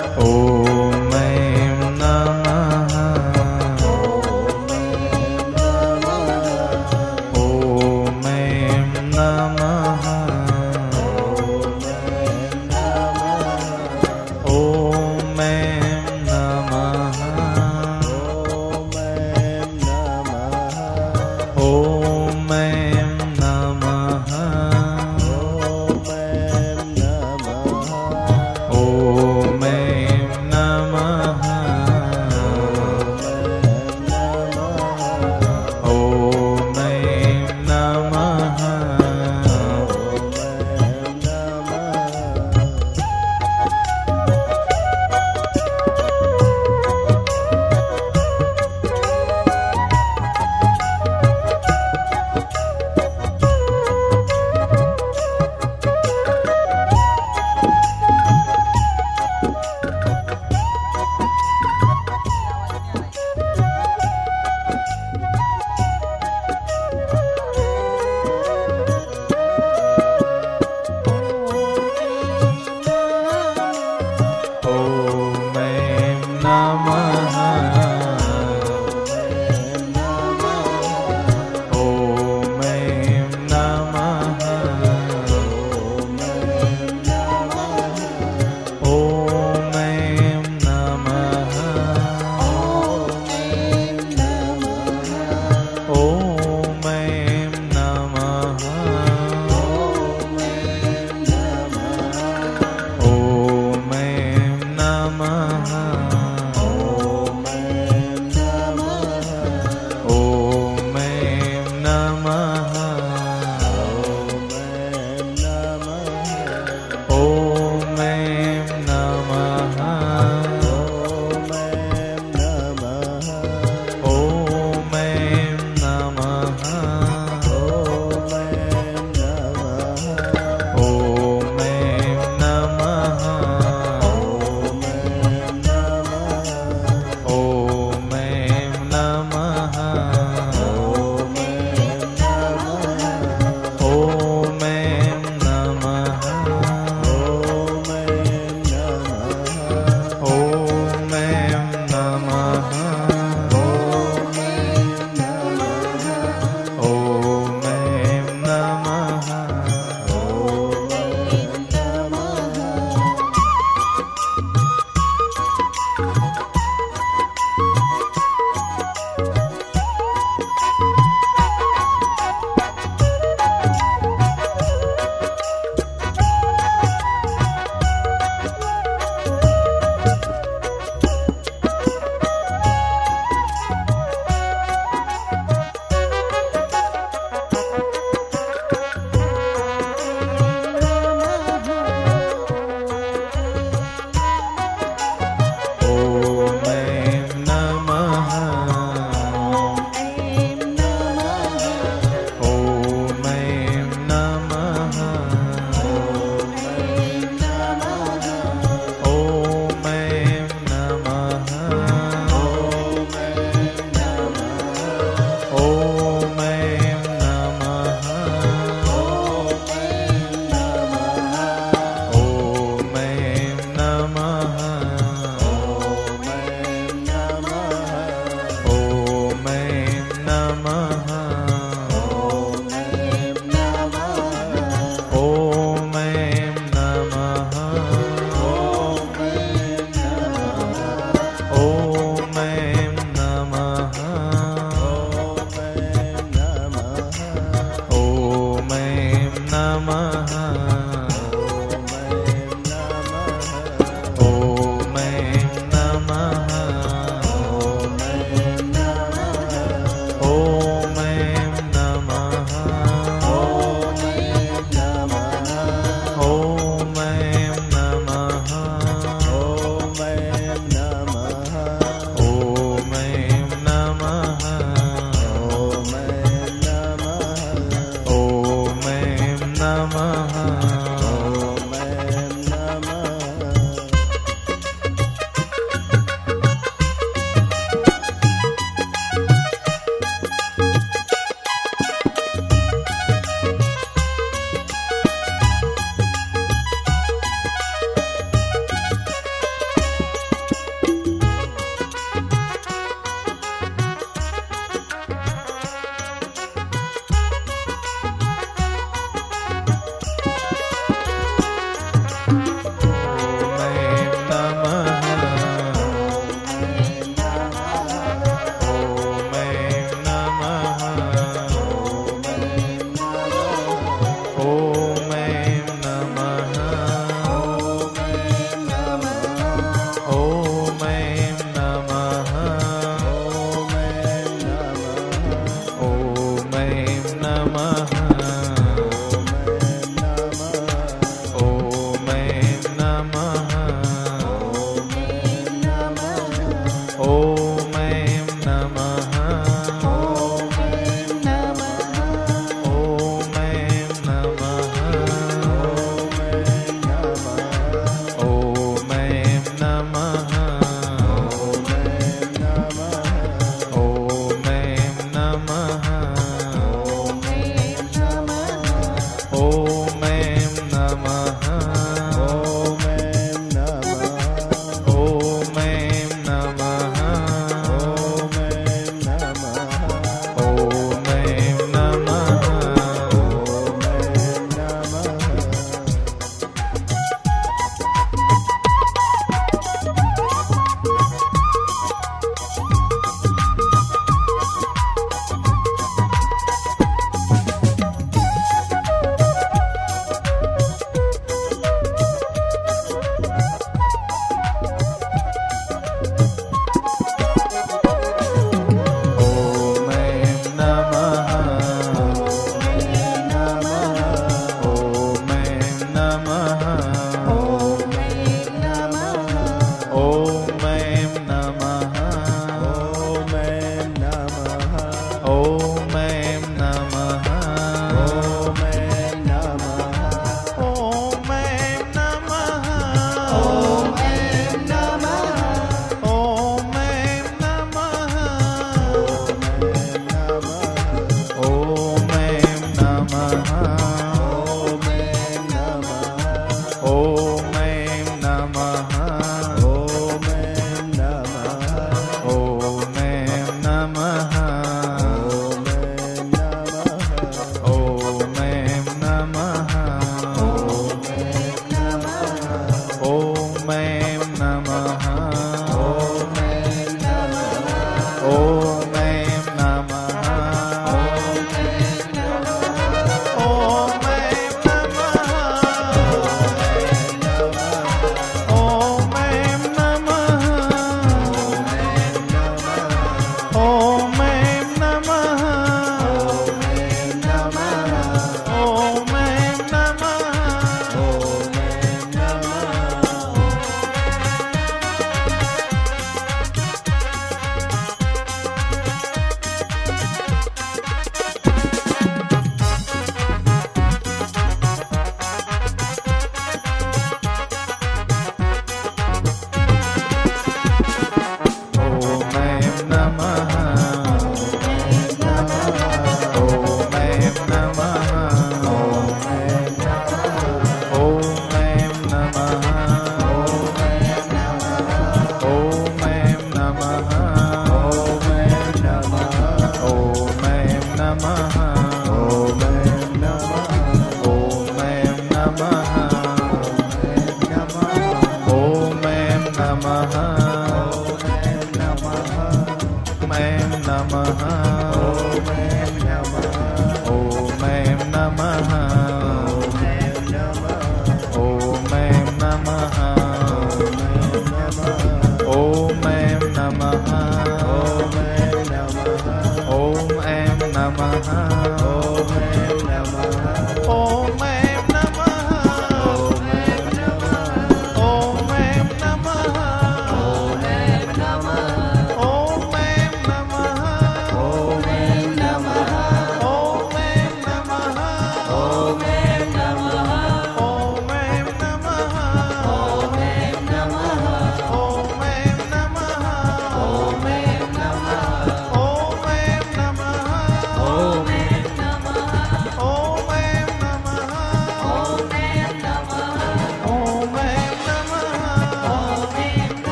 Oh.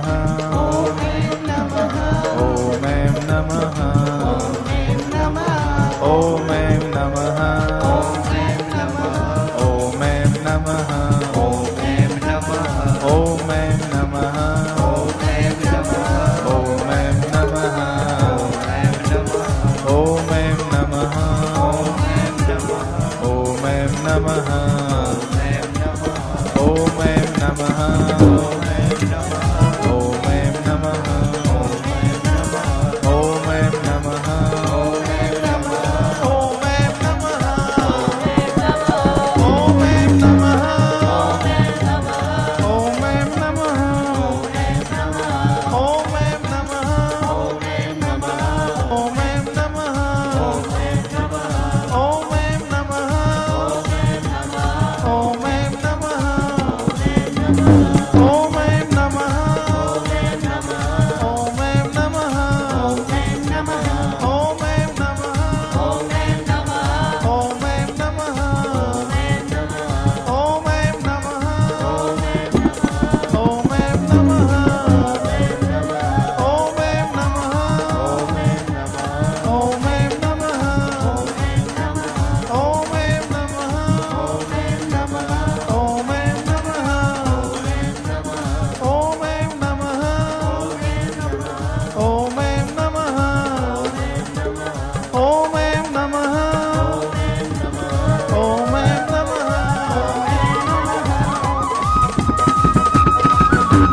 Oh.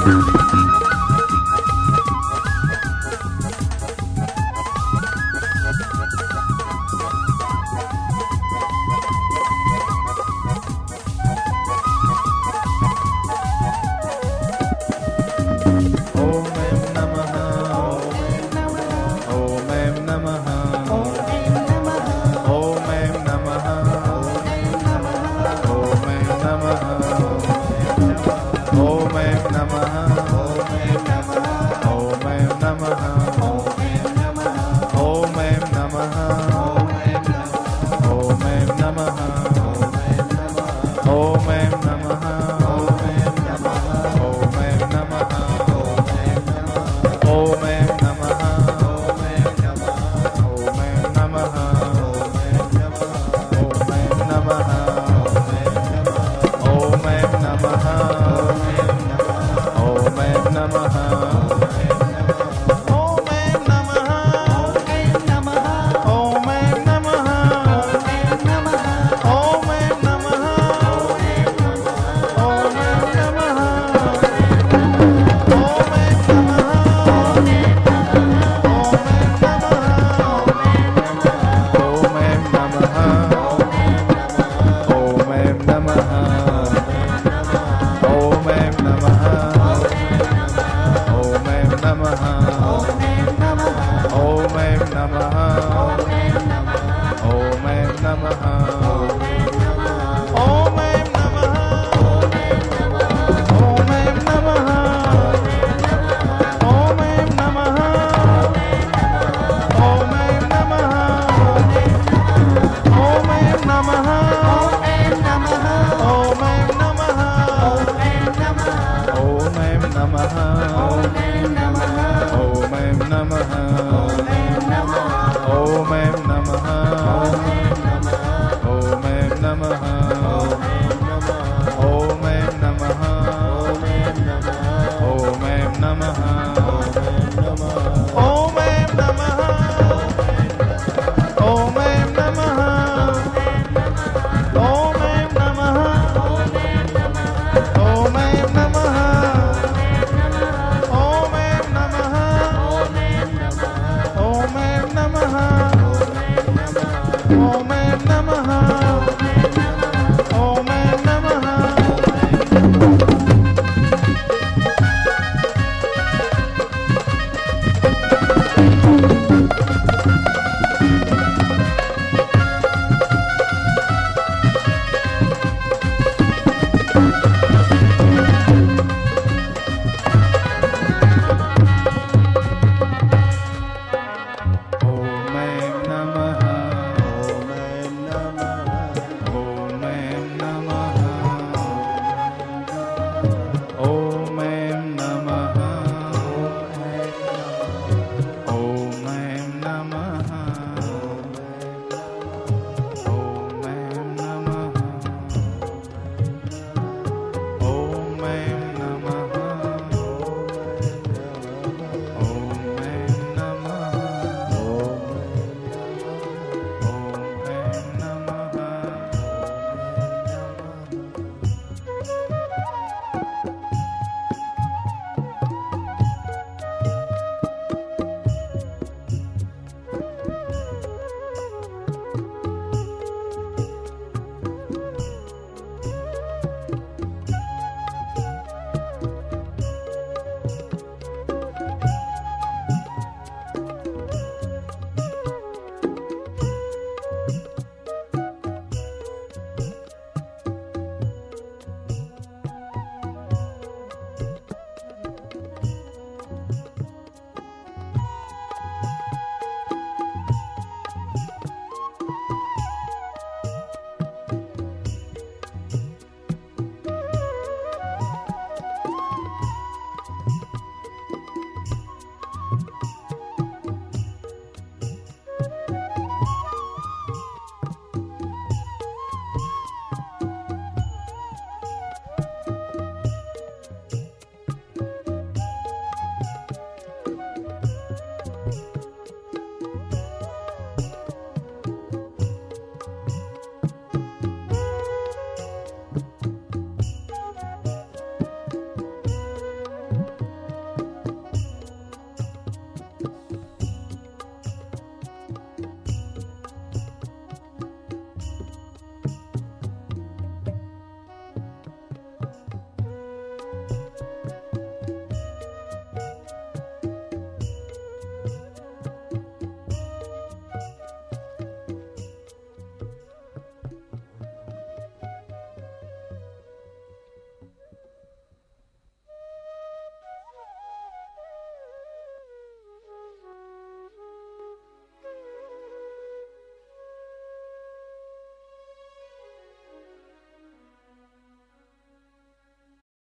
Mm-hmm.